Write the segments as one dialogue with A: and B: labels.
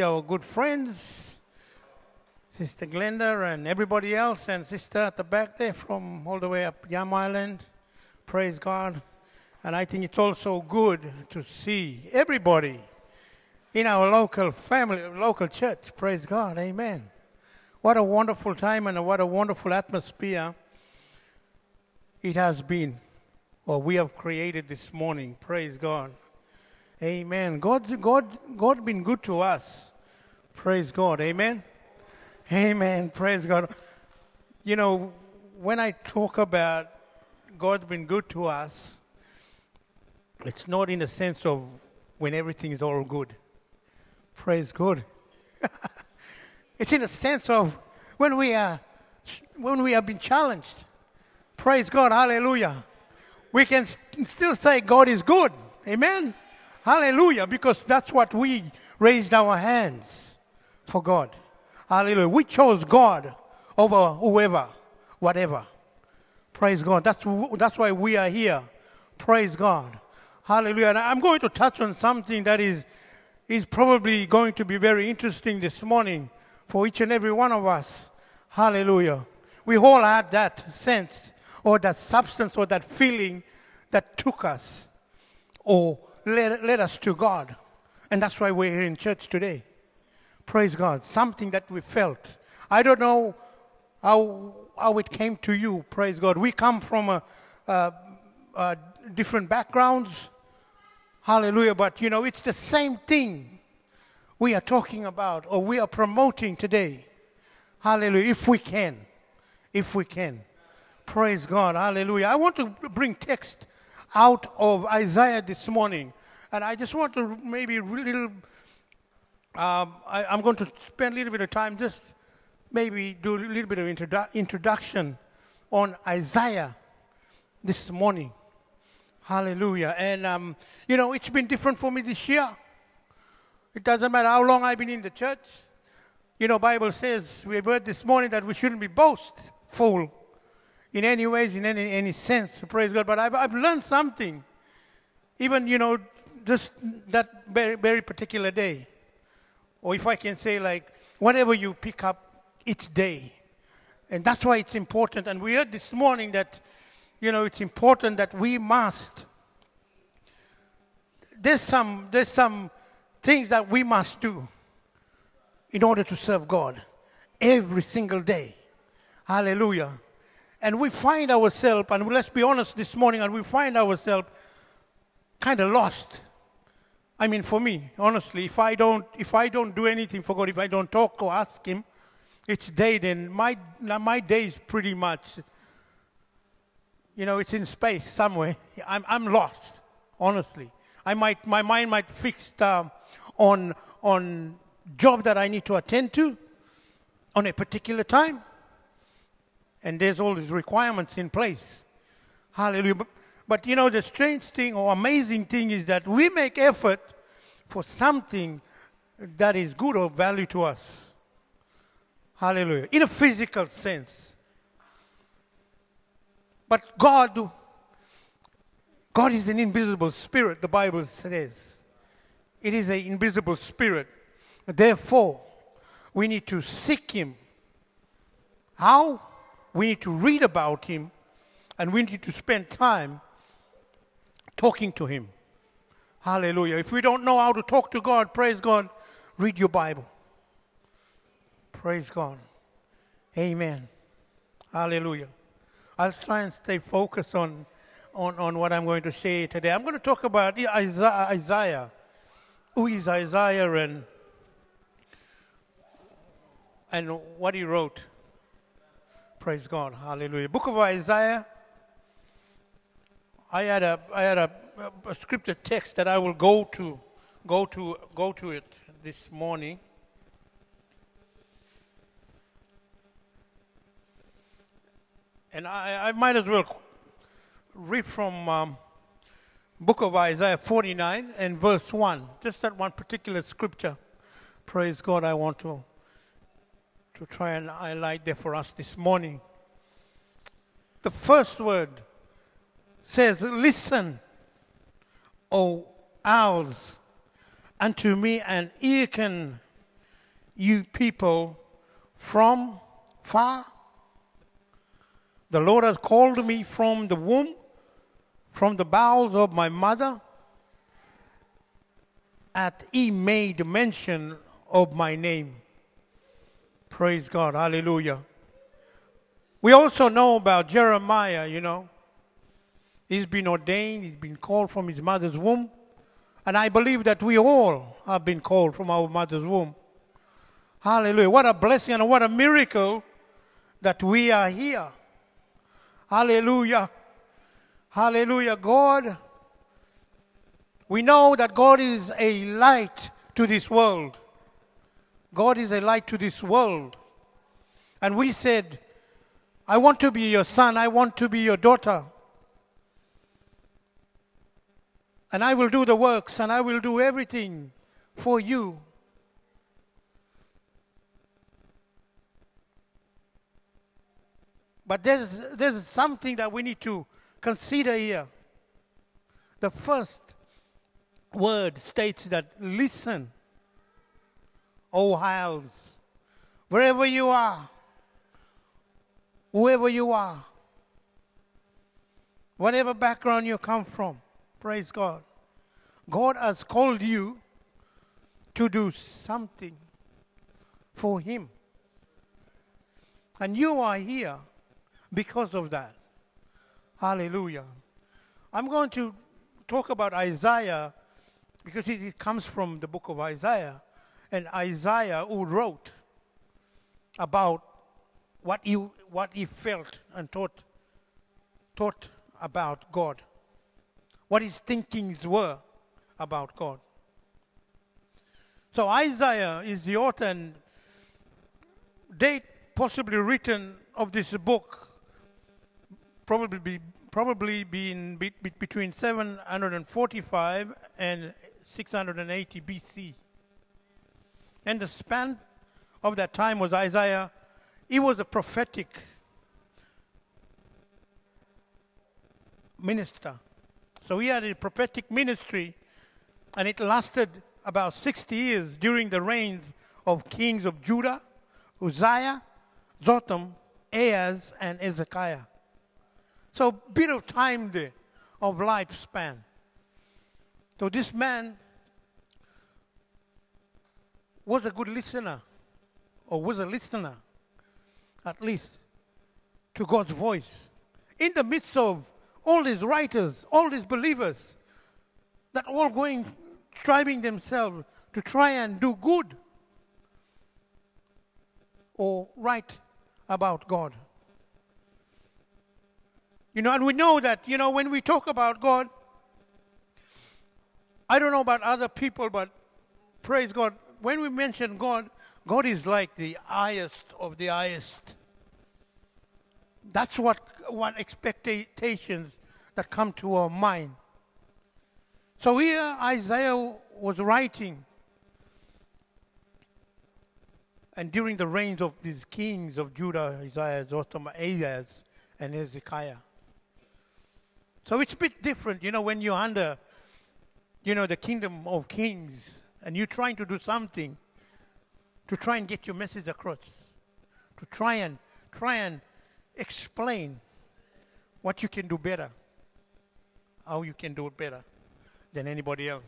A: our good friends, Sister Glenda and everybody else, and Sister at the back there from all the way up Yam Island. Praise God. And I think it's also good to see everybody in our local family, local church. Praise God. Amen. What a wonderful time and what a wonderful atmosphere it has been, or we have created this morning. Praise God. Amen. God, God, God been good to us. Praise God. Amen. Amen. Praise God. You know, when I talk about God's been good to us, it's not in the sense of when everything is all good. Praise God. it's in a sense of when we are when we have been challenged. Praise God. Hallelujah. We can st- still say God is good. Amen. Hallelujah, because that's what we raised our hands for God. Hallelujah. We chose God over whoever, whatever. Praise God. That's, that's why we are here. Praise God. Hallelujah. And I'm going to touch on something that is, is probably going to be very interesting this morning for each and every one of us. Hallelujah. We all had that sense or that substance or that feeling that took us or led, led us to God. And that's why we're here in church today. Praise God. Something that we felt. I don't know how, how it came to you. Praise God. We come from a, a, a different backgrounds. Hallelujah. But you know, it's the same thing we are talking about or we are promoting today. Hallelujah. If we can. If we can. Praise God. Hallelujah. I want to bring text out of Isaiah this morning. And I just want to maybe little, um, I, am going to spend a little bit of time just maybe do a little bit of introdu- introduction on Isaiah this morning. Hallelujah. And, um, you know, it's been different for me this year. It doesn't matter how long I've been in the church. You know, Bible says, we heard this morning that we shouldn't be boastful in any ways, in any, any sense, praise God. But I've, I've learned something. Even, you know, just that very, very particular day. Or if I can say, like, whatever you pick up each day. And that's why it's important. And we heard this morning that, you know, it's important that we must. There's some, there's some things that we must do in order to serve God every single day. Hallelujah and we find ourselves, and let's be honest this morning, and we find ourselves kind of lost. I mean, for me, honestly, if I don't, if I don't do anything for God, if I don't talk or ask Him it's day, then my my day is pretty much, you know, it's in space somewhere. I'm I'm lost, honestly. I might my mind might fixed uh, on on job that I need to attend to on a particular time and there's all these requirements in place. Hallelujah. But, but you know, the strange thing or amazing thing is that we make effort for something that is good or value to us. Hallelujah. In a physical sense. But God, God is an invisible spirit, the Bible says. It is an invisible spirit. Therefore, we need to seek Him. How? We need to read about him and we need to spend time talking to him. Hallelujah. If we don't know how to talk to God, praise God, read your Bible. Praise God. Amen. Hallelujah. I'll try and stay focused on, on, on what I'm going to say today. I'm going to talk about Isaiah. Who is Isaiah and, and what he wrote. Praise God. Hallelujah. Book of Isaiah. I had a I had a, a scripture text that I will go to go to go to it this morning. And I, I might as well read from um, book of Isaiah 49 and verse 1. Just that one particular scripture. Praise God, I want to to try and highlight there for us this morning. The first word says, Listen, O isles, unto me, and hearken, you people from far. The Lord has called me from the womb, from the bowels of my mother, and He made mention of my name. Praise God. Hallelujah. We also know about Jeremiah, you know. He's been ordained, he's been called from his mother's womb. And I believe that we all have been called from our mother's womb. Hallelujah. What a blessing and what a miracle that we are here. Hallelujah. Hallelujah. God, we know that God is a light to this world. God is a light to this world. And we said, I want to be your son, I want to be your daughter. and I will do the works and I will do everything for you. But there's, there's something that we need to consider here. The first word states that listen, O isles, wherever you are, whoever you are, whatever background you come from, Praise God. God has called you to do something for Him. And you are here because of that. Hallelujah. I'm going to talk about Isaiah because it, it, comes from the book of Isaiah. And Isaiah, who wrote about what he, what he felt and thought, thought about God what his thinkings were about God. So Isaiah is the author and date possibly written of this book probably be, probably been be, be, between 745 and 680 BC. And the span of that time was Isaiah. He was a prophetic minister so he had a prophetic ministry, and it lasted about 60 years during the reigns of kings of Judah, Uzziah, Jotham, Ahaz, and Hezekiah. So a bit of time there of lifespan. So this man was a good listener, or was a listener, at least, to God's voice. In the midst of all these writers, all these believers, that all going, striving themselves to try and do good or write about God. You know, and we know that, you know, when we talk about God, I don't know about other people, but praise God, when we mention God, God is like the highest of the highest. That's what, what expectations that come to our mind. So here Isaiah was writing, and during the reigns of these kings of Judah, Uzziah, Jotham, Ahaz, and Hezekiah. So it's a bit different, you know, when you're under, you know, the kingdom of kings, and you're trying to do something to try and get your message across, to try and try and explain what you can do better, how you can do it better than anybody else.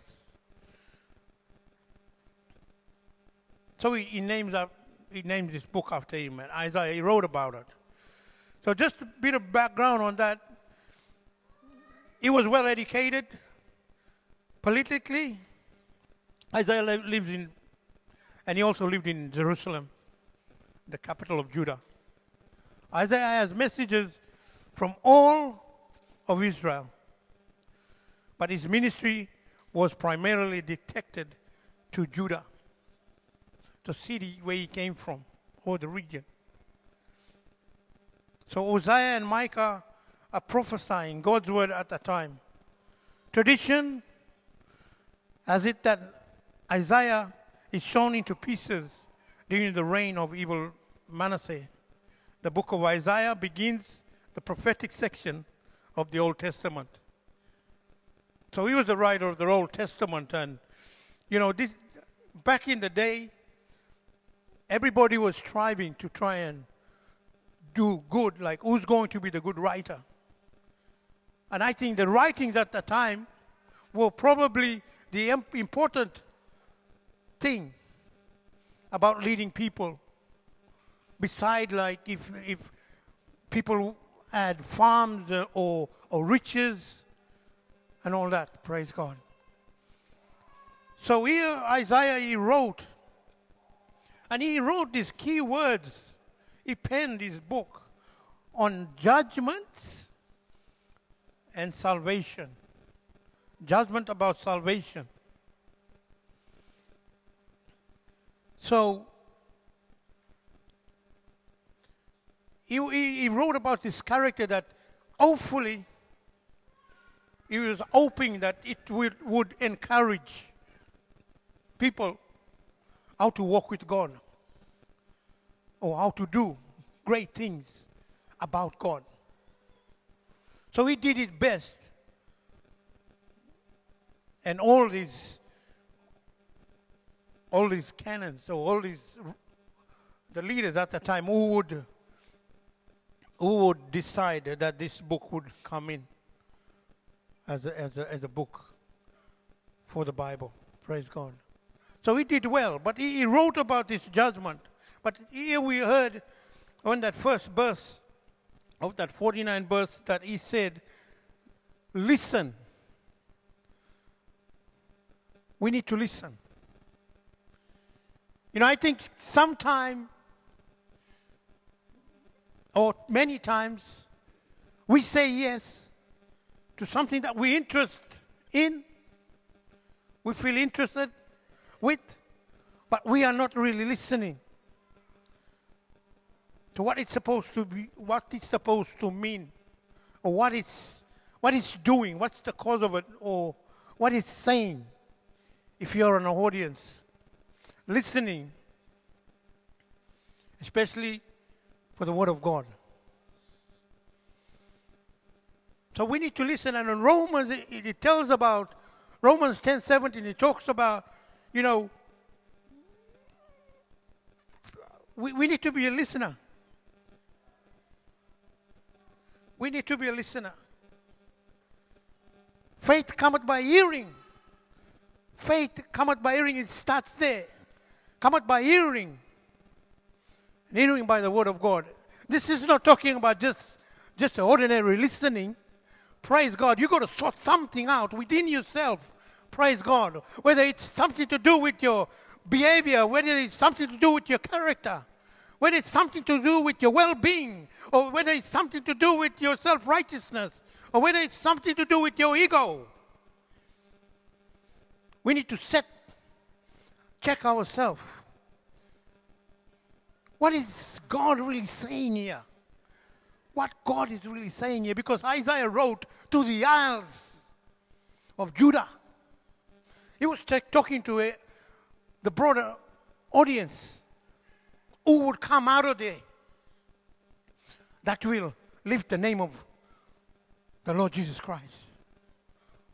A: So he, he names up, he names this book after him, and Isaiah he wrote about it. So just a bit of background on that. He was well educated politically. Isaiah lives in, and he also lived in Jerusalem, the capital of Judah. Isaiah has messages from all of Israel, but his ministry was primarily detected to Judah, the city where he came from, or the region. So Hosea and Micah are prophesying God's word at the time. Tradition has it that Isaiah is shown into pieces during the reign of evil Manasseh the book of Isaiah begins the prophetic section of the Old Testament. So he was the writer of the Old Testament, and you know, this, back in the day, everybody was striving to try and do good, like who's going to be the good writer. And I think the writings at the time were probably the important thing about leading people. Beside, like, if, if people had farms or, or riches and all that, praise God. So here Isaiah he wrote, and he wrote these key words. He penned his book on judgments and salvation. Judgment about salvation. So he, he, he wrote about this character that hopefully he was hoping that it would, would encourage people how to walk with God or how to do great things about God. So he did it best. And all these all these canons, so all these the leaders at the time who would who would decide that this book would come in as a, as a, as a book for the Bible. Praise God. So he did well, but he, he wrote about this judgment. But here we heard on that first verse of that 49 verse that he said, Listen. We need to listen. You know, I think sometime or many times we say yes to something that we're interested in, we feel interested with, but we are not really listening to what it's supposed to be, what it's supposed to mean, or what it's, what it's doing, what's the cause of it, or what it's saying. If you're an audience, listening, especially for the Word of God. So we need to listen. And in Romans, it, it tells about Romans 10 17, it talks about you know, we, we need to be a listener. We need to be a listener. Faith cometh by hearing. Faith cometh by hearing, it starts there. Cometh by hearing. And hearing by the word of God. This is not talking about just, just ordinary listening. Praise God. You've got to sort something out within yourself Praise God. Whether it's something to do with your behavior, whether it's something to do with your character, whether it's something to do with your well being, or whether it's something to do with your self righteousness, or whether it's something to do with your ego. We need to set, check ourselves. What is God really saying here? What God is really saying here? Because Isaiah wrote to the isles of Judah. He was t- talking to a, the broader audience who would come out of there that will lift the name of the Lord Jesus Christ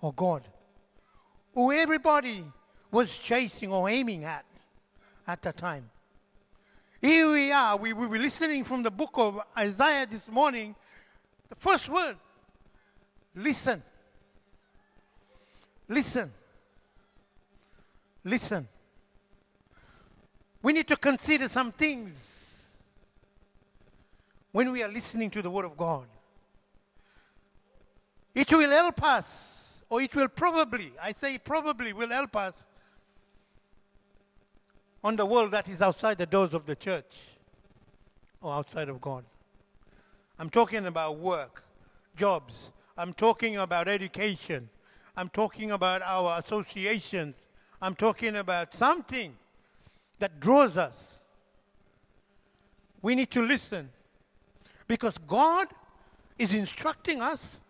A: or God, who everybody was chasing or aiming at at that time. Here we are. We will be listening from the book of Isaiah this morning. The first word listen. Listen. Listen. We need to consider some things when we are listening to the Word of God. It will help us, or it will probably, I say probably, will help us on the world that is outside the doors of the church or outside of God. I'm talking about work, jobs. I'm talking about education. I'm talking about our associations. I'm talking about something that draws us. We need to listen because God is instructing us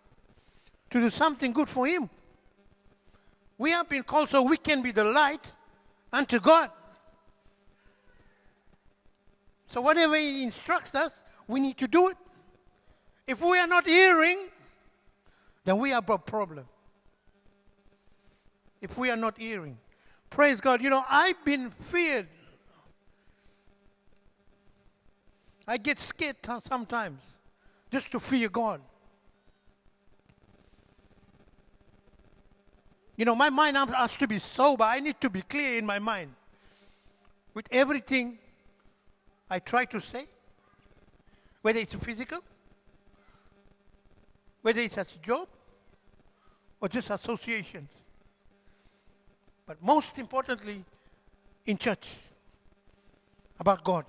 A: to do something good for Him. We have been called so we can be the light unto God. So, whatever He instructs us, we need to do it. If we are not hearing, then we have a problem. If we are not hearing, Praise God. You know, I've been feared I get scared sometimes just to fear God. You know, my mind has to be sober. I need to be clear in my mind with everything I try to say, whether it's physical, whether it's a job, or just associations. But most importantly, in church, about God.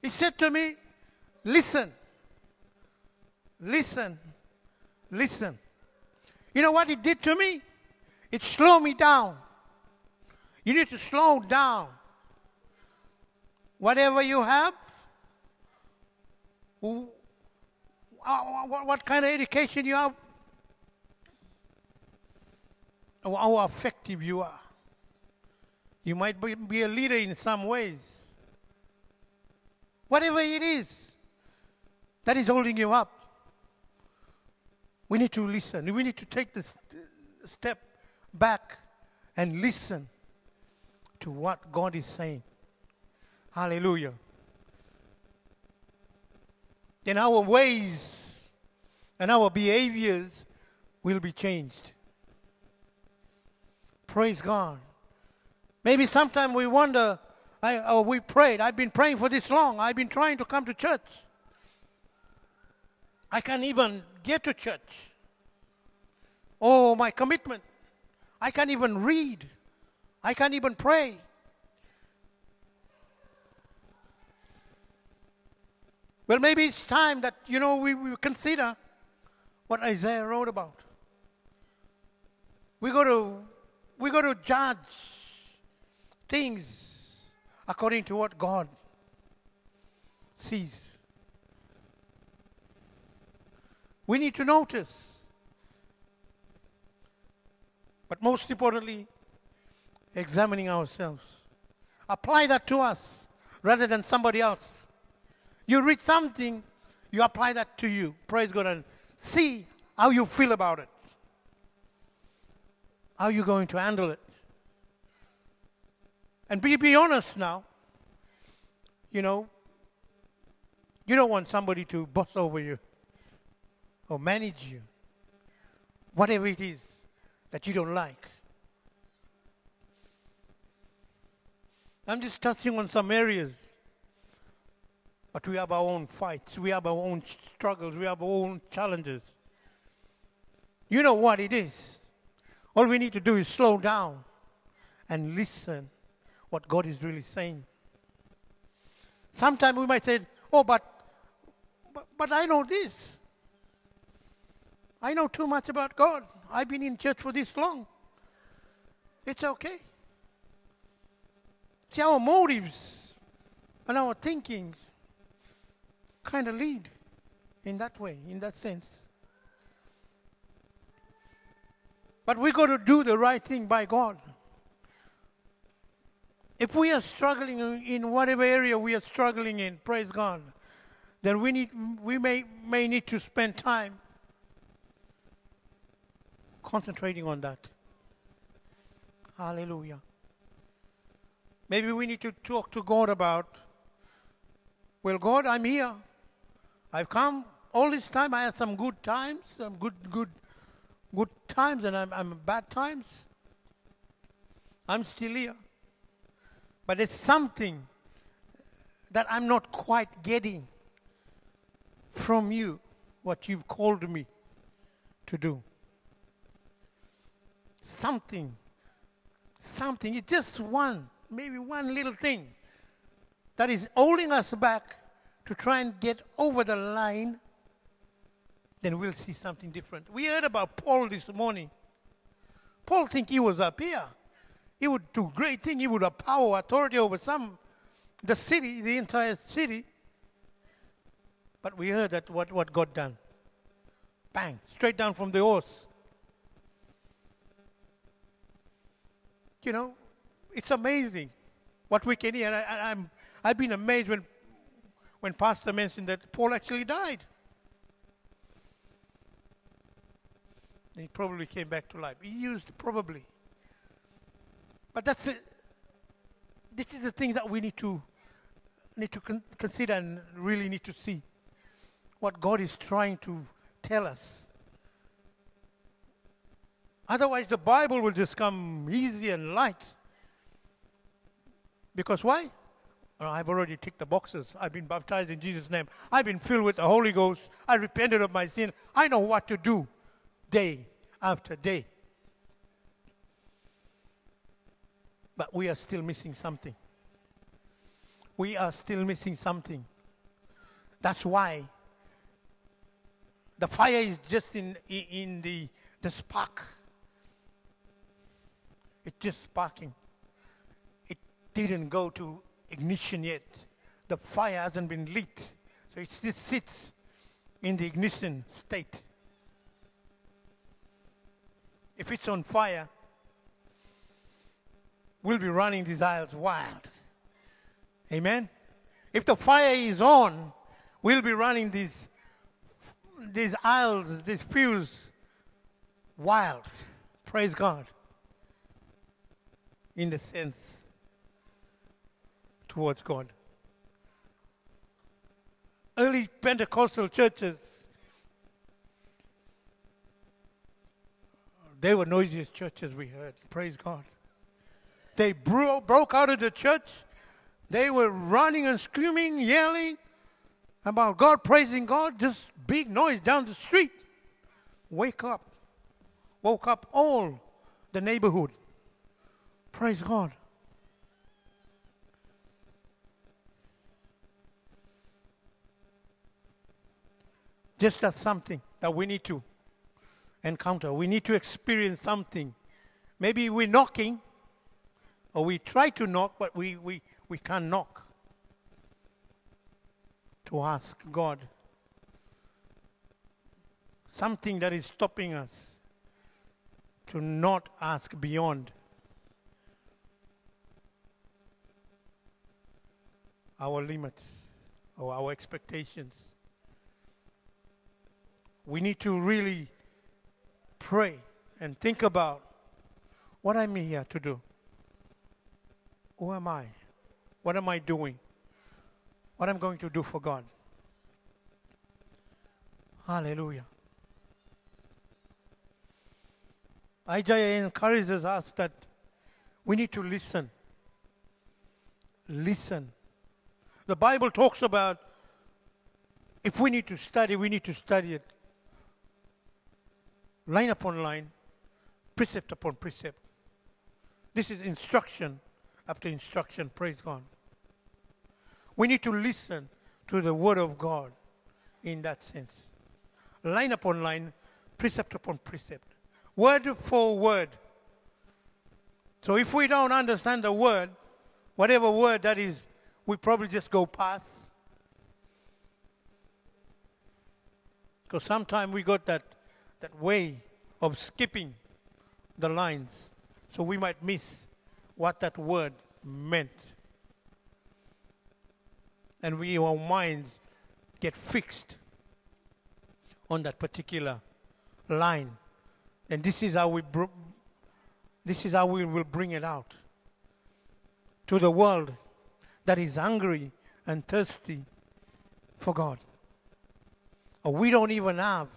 A: He said to me, Listen, listen, listen. You know what it did to me? It slowed me down. You need to slow down. Whatever you have, uh, what kind of education you have, how effective you are. You might be a leader in some ways. Whatever it is that is holding you up, we need to listen. We need to take this step back and listen to what God is saying. Hallelujah. Then our ways and our behaviors will be changed. Praise God. Maybe sometime we wonder, I, oh, we prayed. I've been praying for this long. I've been trying to come to church. I can't even get to church. Oh, my commitment. I can't even read. I can't even pray. Well, maybe it's time that, you know, we, we consider what Isaiah wrote about. We got to, we got to judge things according to what God sees. We need to notice. But most importantly, examining ourselves. Apply that to us rather than somebody else. You read something, you apply that to you. Praise God and see how you feel about it. How are you going to handle it? And be, be honest now. You know, you don't want somebody to boss over you or manage you. Whatever it is that you don't like. I'm just touching on some areas. But we have our own fights, we have our own struggles, we have our own challenges. You know what it is. All we need to do is slow down and listen what God is really saying. Sometimes we might say, oh, but, but, but I know this. I know too much about God. I've been in church for this long. It's okay. See, our motives and our thinkings kind of lead in that way, in that sense. But we got to do the right thing by God. If we are struggling in whatever area we are struggling in, praise God, then we need we may may need to spend time concentrating on that. Hallelujah. Maybe we need to talk to God about, well, God, I'm here. I've come all this time. I had some good times, some good, good, good times, and I'm, I'm bad times. I'm still here. But it's something that I'm not quite getting from you, what you've called me to do. Something, something, it's just one, maybe one little thing that is holding us back to try and get over the line, then we'll see something different. We heard about Paul this morning. Paul think he was up here. He would do great thing. He would have power, authority over some, the city, the entire city. But we heard that what, what God done. Bang, straight down from the horse. You know, it's amazing what we can hear. I, I'm, I've been amazed when, when Pastor mentioned that Paul actually died. he probably came back to life. He used probably. But that's a, this is the thing that we need to need to con- consider and really need to see what God is trying to tell us. Otherwise, the Bible will just come easy and light. Because why? I've already ticked the boxes. I've been baptized in Jesus' name. I've been filled with the Holy Ghost. I repented of my sin. I know what to do day after day. But we are still missing something. We are still missing something. That's why the fire is just in, in the, the spark. It's just sparking. It didn't go to ignition yet. The fire hasn't been lit. So it just sits in the ignition state. If it's on fire, we'll be running these aisles wild. Amen? If the fire is on, we'll be running these, these aisles, these pews wild. Praise God. In the sense towards God. Early Pentecostal churches, they were noisiest churches we heard. Praise God. They bro- broke out of the church. They were running and screaming, yelling about God, praising God, just big noise down the street. Wake up. Woke up all the neighborhood. Praise God. Just as something that we need to encounter. We need to experience something. Maybe we're knocking, or we try to knock, but we, we, we can't knock. To ask God something that is stopping us to not ask beyond our limits or our expectations. We need to really pray and think about what I'm here to do. Who am I? What am I doing? What am I'm going to do for God. Hallelujah. Isaiah encourages us that we need to listen. Listen. The Bible talks about if we need to study, we need to study it line upon line, precept upon precept. This is instruction after instruction, praise God. We need to listen to the Word of God in that sense. Line upon line, precept upon precept, word for word. So if we don't understand the Word, whatever word that is, we probably just go past. Because sometimes we got that that way of skipping the lines. So we might miss what that word meant. And we, our minds, get fixed on that particular line. And this is how we br- this is how we will bring it out to the world that is hungry and thirsty for God. Or we don't even have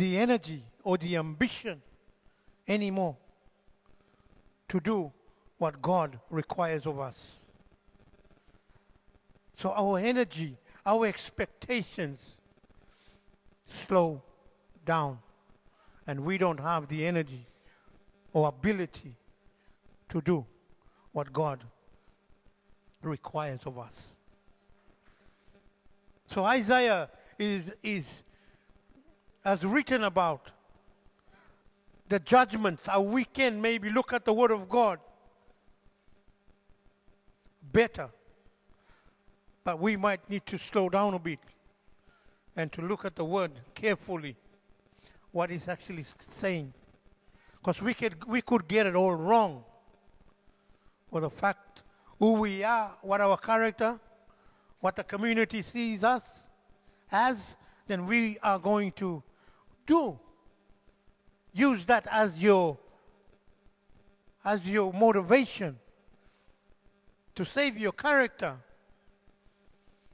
A: the energy or the ambition anymore to do what God requires of us. So our energy, our expectations slow down, and we don't have the energy or ability to do what God requires of us. So Isaiah is, is has written about the judgments, how we can maybe look at the Word of God better. But we might need to slow down a bit and to look at the Word carefully, what it's actually saying. Because we could, we could get it all wrong for the fact who we are, what our character, what the community sees us as, then we are going to do. Use that as your as your motivation to save your character,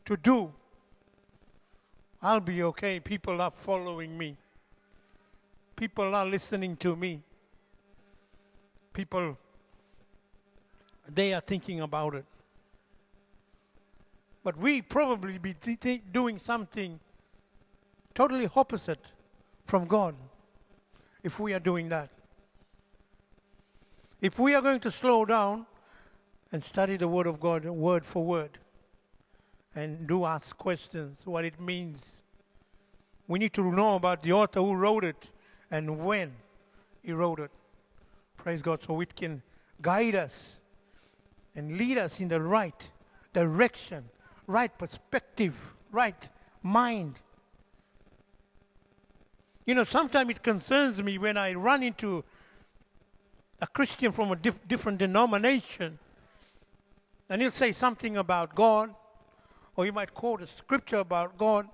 A: to do, I'll be okay. People are following me. People are listening to me. People, they are thinking about it. But we probably be doing something totally opposite from God if we are doing that. If we are going to slow down and study the Word of God word for word and do ask questions what it means, we need to know about the author who wrote it and when he wrote it. Praise God. So it can guide us and lead us in the right direction, right perspective, right mind. You know, sometimes it concerns me when I run into a Christian from a dif- different denomination and he'll say something about God, or he might quote a scripture about God.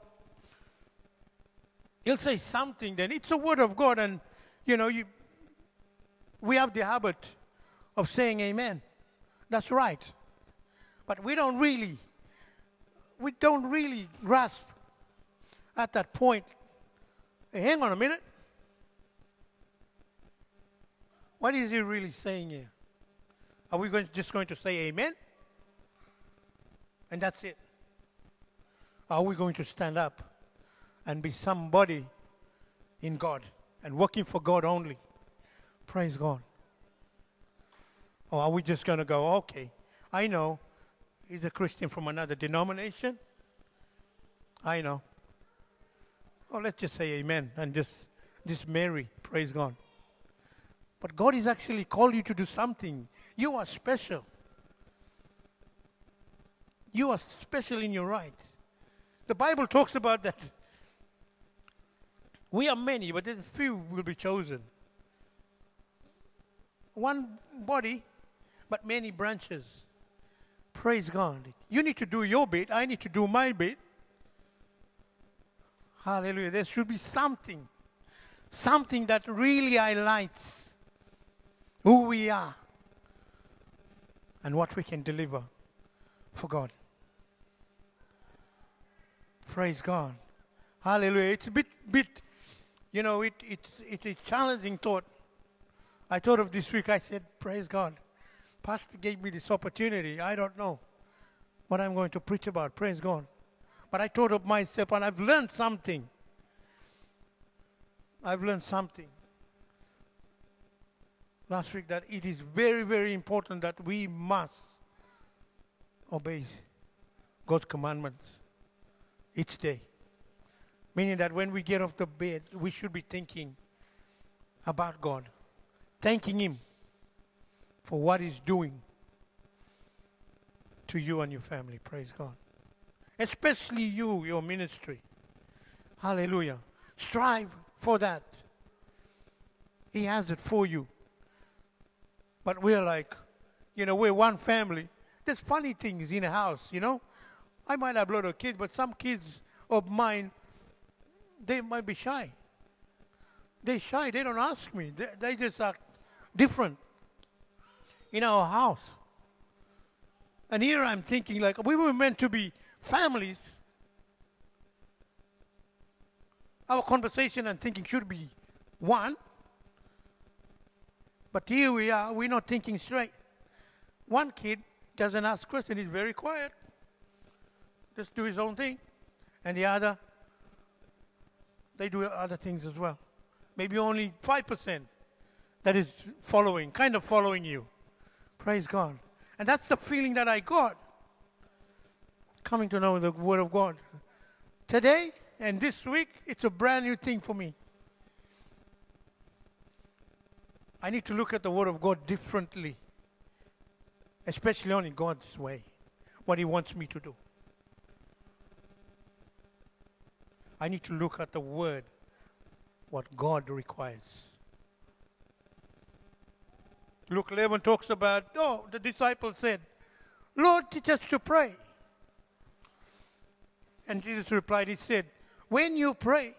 A: He'll say something, then it's a word of God, and you know, you, we have the habit of saying amen. That's right. But we don't really, we don't really grasp at that point. Hey, hang on a minute. What is he really saying here? Are we going, just going to say amen? And that's it. Are we going to stand up and be somebody in God and working for God only? Praise God. Or are we just going to go, okay, I know he's a Christian from another denomination? I know. Oh, let's just say amen and just, just Mary. Praise God. But God is actually called you to do something. You are special. You are special in your rights. The Bible talks about that. We are many, but there's few will be chosen. One body, but many branches. Praise God. You need to do your bit. I need to do my bit. Hallelujah. There should be something, something that really highlights who we are and what we can deliver for God. Praise God. Hallelujah. It's a bit, bit, you know, it, it's, it's a challenging thought. I thought of this week, I said, Praise God. Pastor gave me this opportunity. I don't know what I'm going to preach about. Praise God. But I thought of myself and I've learned something. I've learned something last week that it is very, very important that we must obey God's commandments each day. Meaning that when we get off the bed, we should be thinking about God, thanking Him for what He's doing to you and your family. Praise God. Especially you, your ministry. Hallelujah. Strive for that. He has it for you. But we're like, you know, we're one family. There's funny things in a house, you know. I might have a lot of kids, but some kids of mine, they might be shy. They're shy. They don't ask me. They, they just act different in our house. And here I'm thinking, like, we were meant to be families. Our conversation and thinking should be one. But here we are, we're not thinking straight. One kid doesn't ask questions, he's very quiet. Just do his own thing. And the other, they do other things as well. Maybe only 5% that is following, kind of following you. Praise God. And that's the feeling that I got coming to know the Word of God. Today and this week, it's a brand new thing for me. I need to look at the Word of God differently, especially on in God's way, what He wants me to do. I need to look at the Word, what God requires. Luke 11 talks about, oh, the disciples said, Lord, teach us to pray. And Jesus replied, He said, When you pray,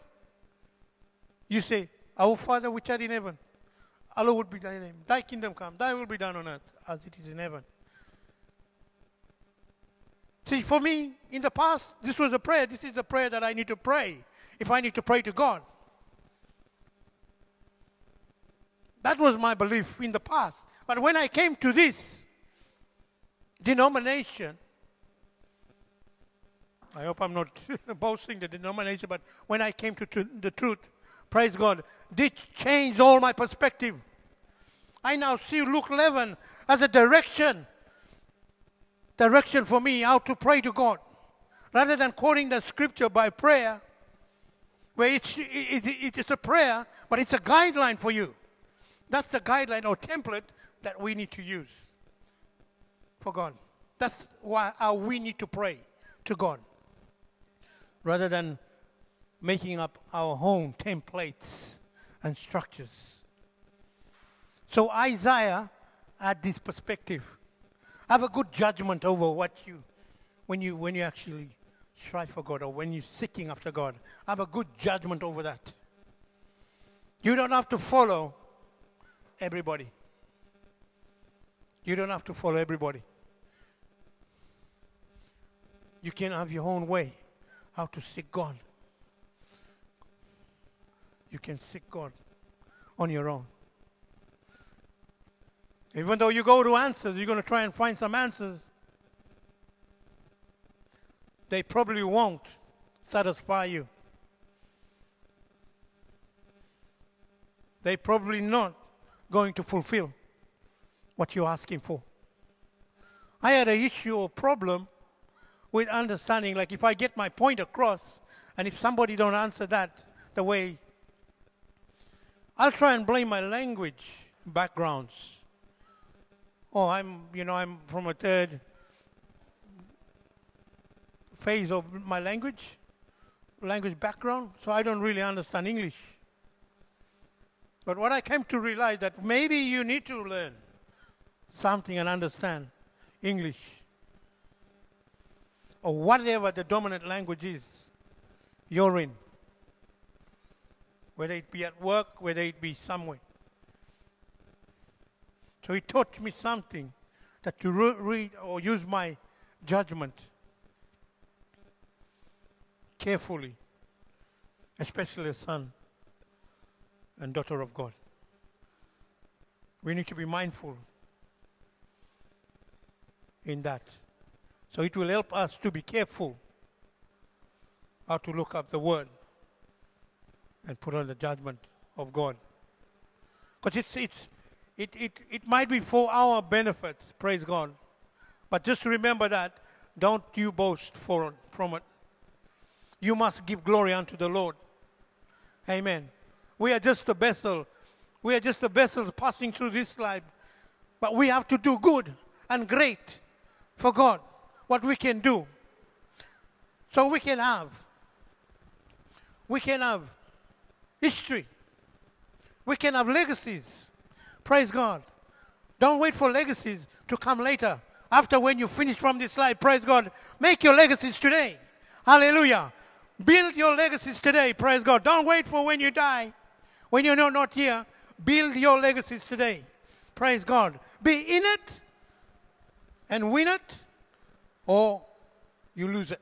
A: you say, Our Father which art in heaven, hallowed be thy name. Thy kingdom come, thy will be done on earth as it is in heaven. See, for me, in the past, this was a prayer. This is the prayer that I need to pray if I need to pray to God. That was my belief in the past. But when I came to this denomination, I hope I'm not boasting the denomination, but when I came to, to the truth, praise God, this changed all my perspective. I now see Luke 11 as a direction, direction for me how to pray to God. Rather than quoting the scripture by prayer, where it's, it, it's a prayer, but it's a guideline for you. That's the guideline or template that we need to use for God. That's why, how we need to pray to God. Rather than making up our own templates and structures. So Isaiah had this perspective. Have a good judgment over what you, when you, when you actually strive for God or when you're seeking after God. Have a good judgment over that. You don't have to follow everybody. You don't have to follow everybody. You can have your own way how to seek God. You can seek God on your own. Even though you go to answers, you're going to try and find some answers. They probably won't satisfy you. They're probably not going to fulfill what you're asking for. I had an issue or problem with understanding, like if I get my point across, and if somebody don't answer that the way, I'll try and blame my language backgrounds. Oh, I'm, you know, I'm from a third phase of my language, language background, so I don't really understand English. But what I came to realize that maybe you need to learn something and understand English or whatever the dominant language is you're in. Whether it be at work, whether it be somewhere. So he taught me something that to re- read or use my judgment carefully, especially a son and daughter of God. We need to be mindful in that. So it will help us to be careful how to look up the word and put on the judgment of God. Because it's, it's, it, it, it might be for our benefits, praise God. But just remember that don't you boast for, from it. You must give glory unto the Lord. Amen. We are just a vessel. We are just a vessel passing through this life. But we have to do good and great for God, what we can do. So we can have. We can have history. We can have legacies. Praise God. Don't wait for legacies to come later. After when you finish from this life, praise God. Make your legacies today. Hallelujah. Build your legacies today. Praise God. Don't wait for when you die. When you're not here, build your legacies today. Praise God. Be in it and win it, or you lose it.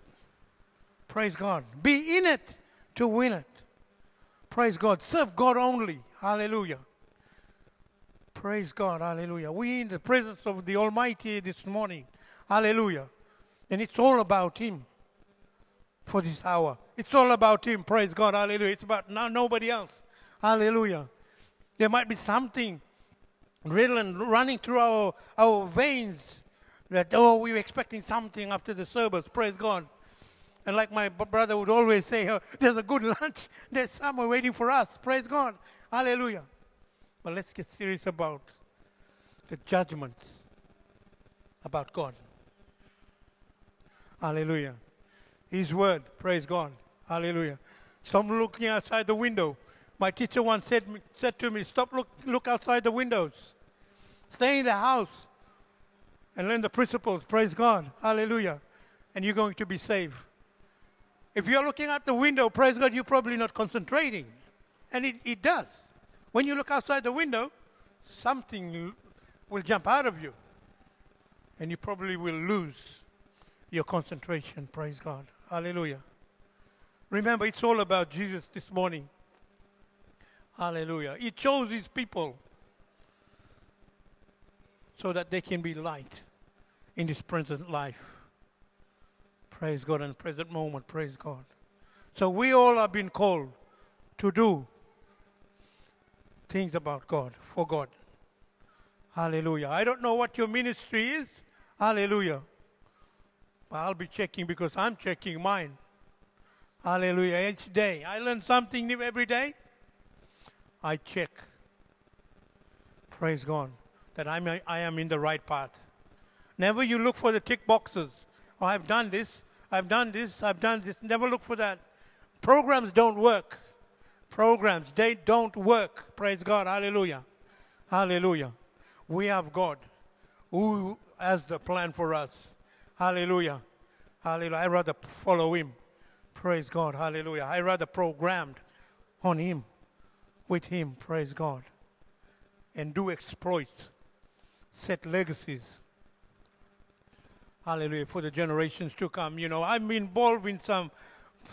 A: Praise God. Be in it to win it. Praise God. Serve God only. Hallelujah. Praise God. Hallelujah. We in the presence of the Almighty this morning. Hallelujah. And it's all about Him for this hour. It's all about Him. Praise God. Hallelujah. It's about now nobody else. Hallelujah. There might be something riddling, running through our, our veins that, oh, we were expecting something after the service. Praise God. And like my brother would always say, oh, there's a good lunch. There's someone waiting for us. Praise God. Hallelujah. But let's get serious about the judgments about God. Hallelujah. His word. Praise God. Hallelujah. Some looking outside the window my teacher once said, said to me, Stop, look, look outside the windows. Stay in the house and learn the principles. Praise God. Hallelujah. And you're going to be saved. If you're looking out the window, praise God, you're probably not concentrating. And it, it does. When you look outside the window, something will jump out of you. And you probably will lose your concentration. Praise God. Hallelujah. Remember, it's all about Jesus this morning. Hallelujah. He chose his people so that they can be light in this present life. Praise God and present moment. Praise God. So we all have been called to do things about God, for God. Hallelujah. I don't know what your ministry is. Hallelujah. But I'll be checking because I'm checking mine. Hallelujah. Each day. I learn something new every day. I check. Praise God. That I'm, I am in the right path. Never you look for the tick boxes. Oh, I've done this. I've done this. I've done this. Never look for that. Programs don't work. Programs, they don't work. Praise God. Hallelujah. Hallelujah. We have God who has the plan for us. Hallelujah. Hallelujah. I rather follow him. Praise God. Hallelujah. I rather programmed on him, with him. Praise God. And do exploits, set legacies. Hallelujah. For the generations to come. You know, I'm involved in some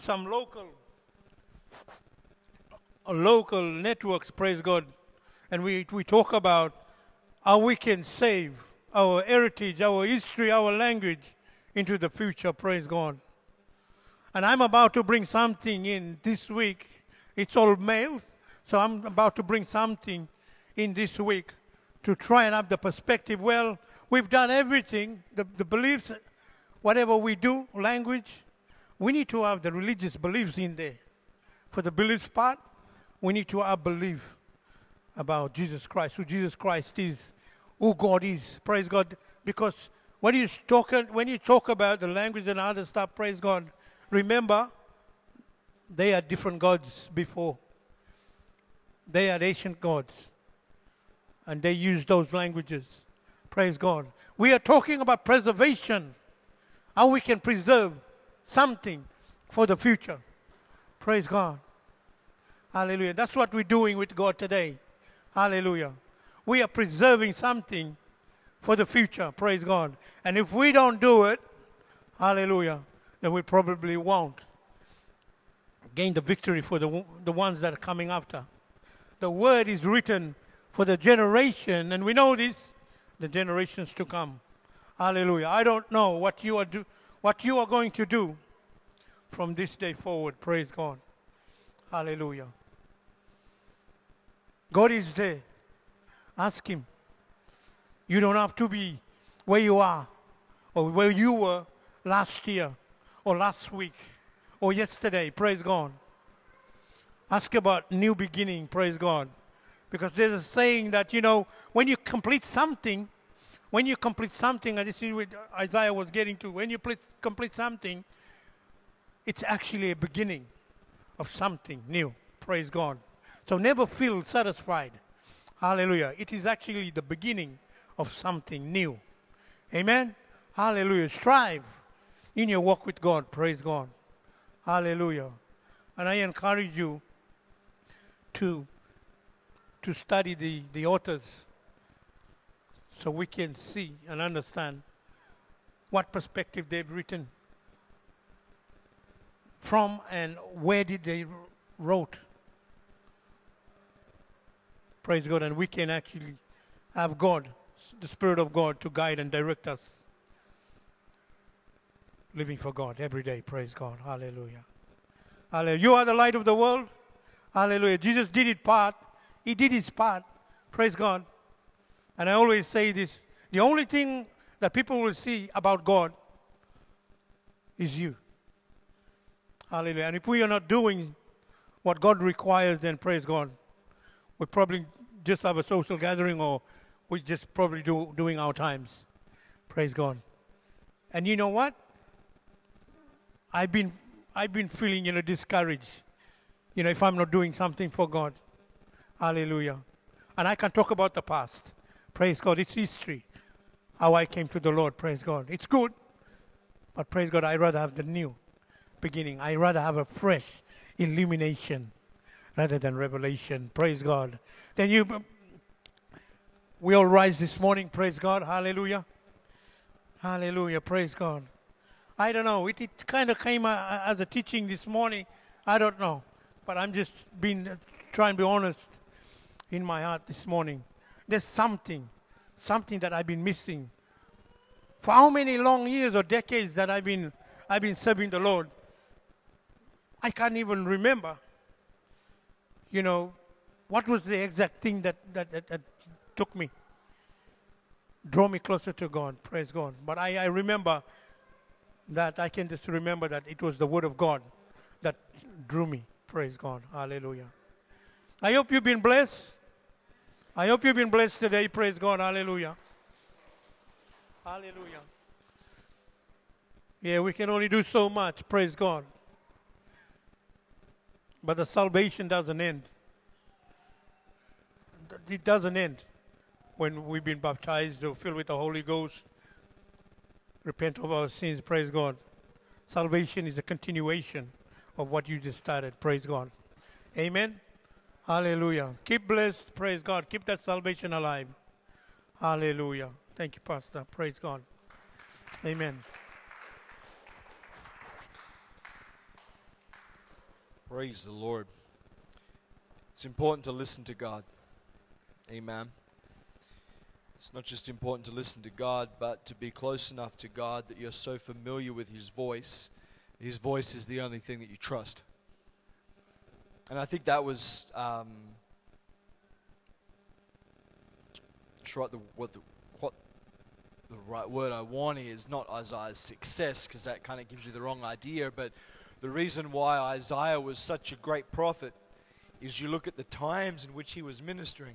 A: some local local networks, praise God. And we, we talk about how we can save our heritage, our history, our language into the future, praise God. And I'm about to bring something in this week. It's all males, so I'm about to bring something in this week to try and have the perspective. Well, we've done everything, the, the beliefs, whatever we do, language, we need to have the religious beliefs in there. For the beliefs part, we need to have belief about Jesus Christ, who Jesus Christ is, who God is. Praise God. Because when you talk, when you talk about the language and other stuff, praise God, remember they are different gods before. They are ancient gods. And they use those languages. Praise God. We are talking about preservation. How we can preserve something for the future. Praise God. Hallelujah. That's what we're doing with God today. Hallelujah. We are preserving something for the future. Praise God. And if we don't do it, hallelujah, then we probably won't gain the victory for the, the ones that are coming after. The word is written for the generation, and we know this, the generations to come. Hallelujah. I don't know what you are do, what you are going to do from this day forward. Praise God. Hallelujah. God is there. Ask Him. You don't have to be where you are or where you were last year or last week or yesterday. Praise God. Ask about new beginning. Praise God. Because there's a saying that, you know, when you complete something, when you complete something, and this is what Isaiah was getting to, when you complete something, it's actually a beginning of something new. Praise God. So never feel satisfied. Hallelujah. It is actually the beginning of something new. Amen. Hallelujah. Strive in your walk with God. Praise God. Hallelujah. And I encourage you to to study the, the authors so we can see and understand what perspective they've written from and where did they wrote. Praise God. And we can actually have God, the Spirit of God, to guide and direct us. Living for God every day. Praise God. Hallelujah. Hallelujah. You are the light of the world. Hallelujah. Jesus did it part. He did his part. Praise God. And I always say this the only thing that people will see about God is you. Hallelujah. And if we are not doing what God requires, then praise God. We probably just have a social gathering or we're just probably do doing our times. Praise God. And you know what? I've been I've been feeling, you know, discouraged. You know, if I'm not doing something for God. Hallelujah. And I can talk about the past. Praise God. It's history. How I came to the Lord. Praise God. It's good. But praise God, I'd rather have the new beginning. I'd rather have a fresh illumination rather than revelation. Praise God. Then you, we all rise this morning. Praise God. Hallelujah. Hallelujah. Praise God. I don't know. It, it kind of came uh, as a teaching this morning. I don't know. But I'm just being, uh, trying to be honest in my heart this morning. There's something, something that I've been missing. For how many long years or decades that I've been, I've been serving the Lord? I can't even remember. You know, what was the exact thing that, that, that, that took me, drove me closer to God? Praise God. But I, I remember that I can just remember that it was the Word of God that drew me. Praise God. Hallelujah. I hope you've been blessed. I hope you've been blessed today. Praise God. Hallelujah. Hallelujah. Yeah, we can only do so much. Praise God. But the salvation doesn't end. It doesn't end when we've been baptized or filled with the Holy Ghost. Repent of our sins. Praise God. Salvation is a continuation of what you just started. Praise God. Amen. Hallelujah. Keep blessed. Praise God. Keep that salvation alive. Hallelujah. Thank you, Pastor. Praise God. Amen.
B: Praise the Lord. It's important to listen to God. Amen. It's not just important to listen to God, but to be close enough to God that you're so familiar with His voice. His voice is the only thing that you trust. And I think that was um, try the what the what the right word I want is not Isaiah's success because that kind of gives you the wrong idea. But the reason why Isaiah was such a great prophet is you look at the times in which he was ministering.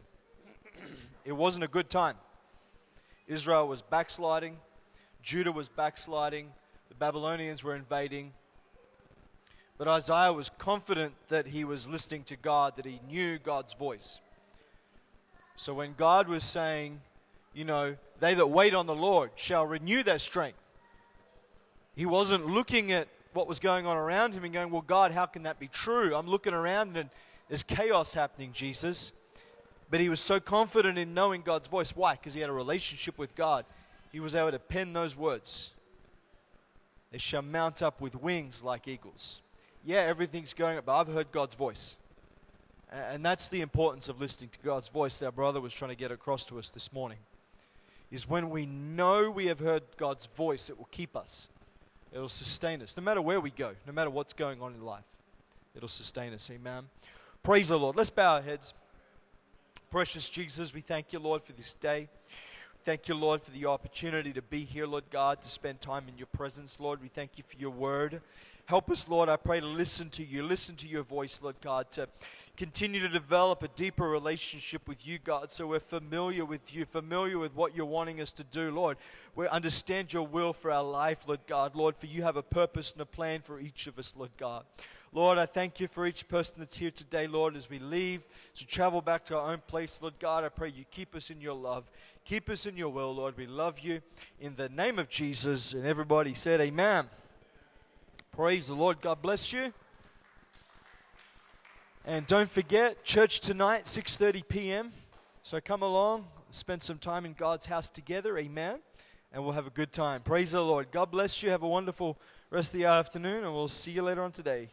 B: it wasn't a good time. Israel was backsliding, Judah was backsliding, the Babylonians were invading. But Isaiah was confident that he was listening to God, that he knew God's voice. So when God was saying, you know, they that wait on the Lord shall renew their strength, he wasn't looking at what was going on around him and going, well, God, how can that be true? I'm looking around and there's chaos happening, Jesus. But he was so confident in knowing God's voice. Why? Because he had a relationship with God. He was able to pen those words. They shall mount up with wings like eagles yeah, everything's going up, but I've heard God's voice. And that's the importance of listening to God's voice. Our brother was trying to get across to us this morning. Is when we know we have heard God's voice, it will keep us. It'll sustain us. No matter where we go, no matter what's going on in life, it'll sustain us. Amen. Praise the Lord. Let's bow our heads. Precious Jesus, we thank you, Lord, for this day. Thank you, Lord, for the opportunity to be here, Lord God, to spend time in your presence, Lord. We thank you for your word. Help us, Lord, I pray, to listen to you, listen to your voice, Lord God, to continue to develop a deeper relationship with you, God, so we're familiar with you, familiar with what you're wanting us to do, Lord. We understand your will for our life, Lord God, Lord, for you have a purpose and a plan for each of us, Lord God. Lord, I thank you for each person that's here today, Lord, as we leave to travel back to our own place, Lord God. I pray you keep us in your love, keep us in your will, Lord. We love you in the name of Jesus. And everybody said, Amen. Praise the Lord. God bless you. And don't forget, church tonight, 6:30 p.m. So come along, spend some time in God's house together. Amen. And we'll have a good time. Praise the Lord. God bless you. Have a wonderful rest of the afternoon, and we'll see you later on today.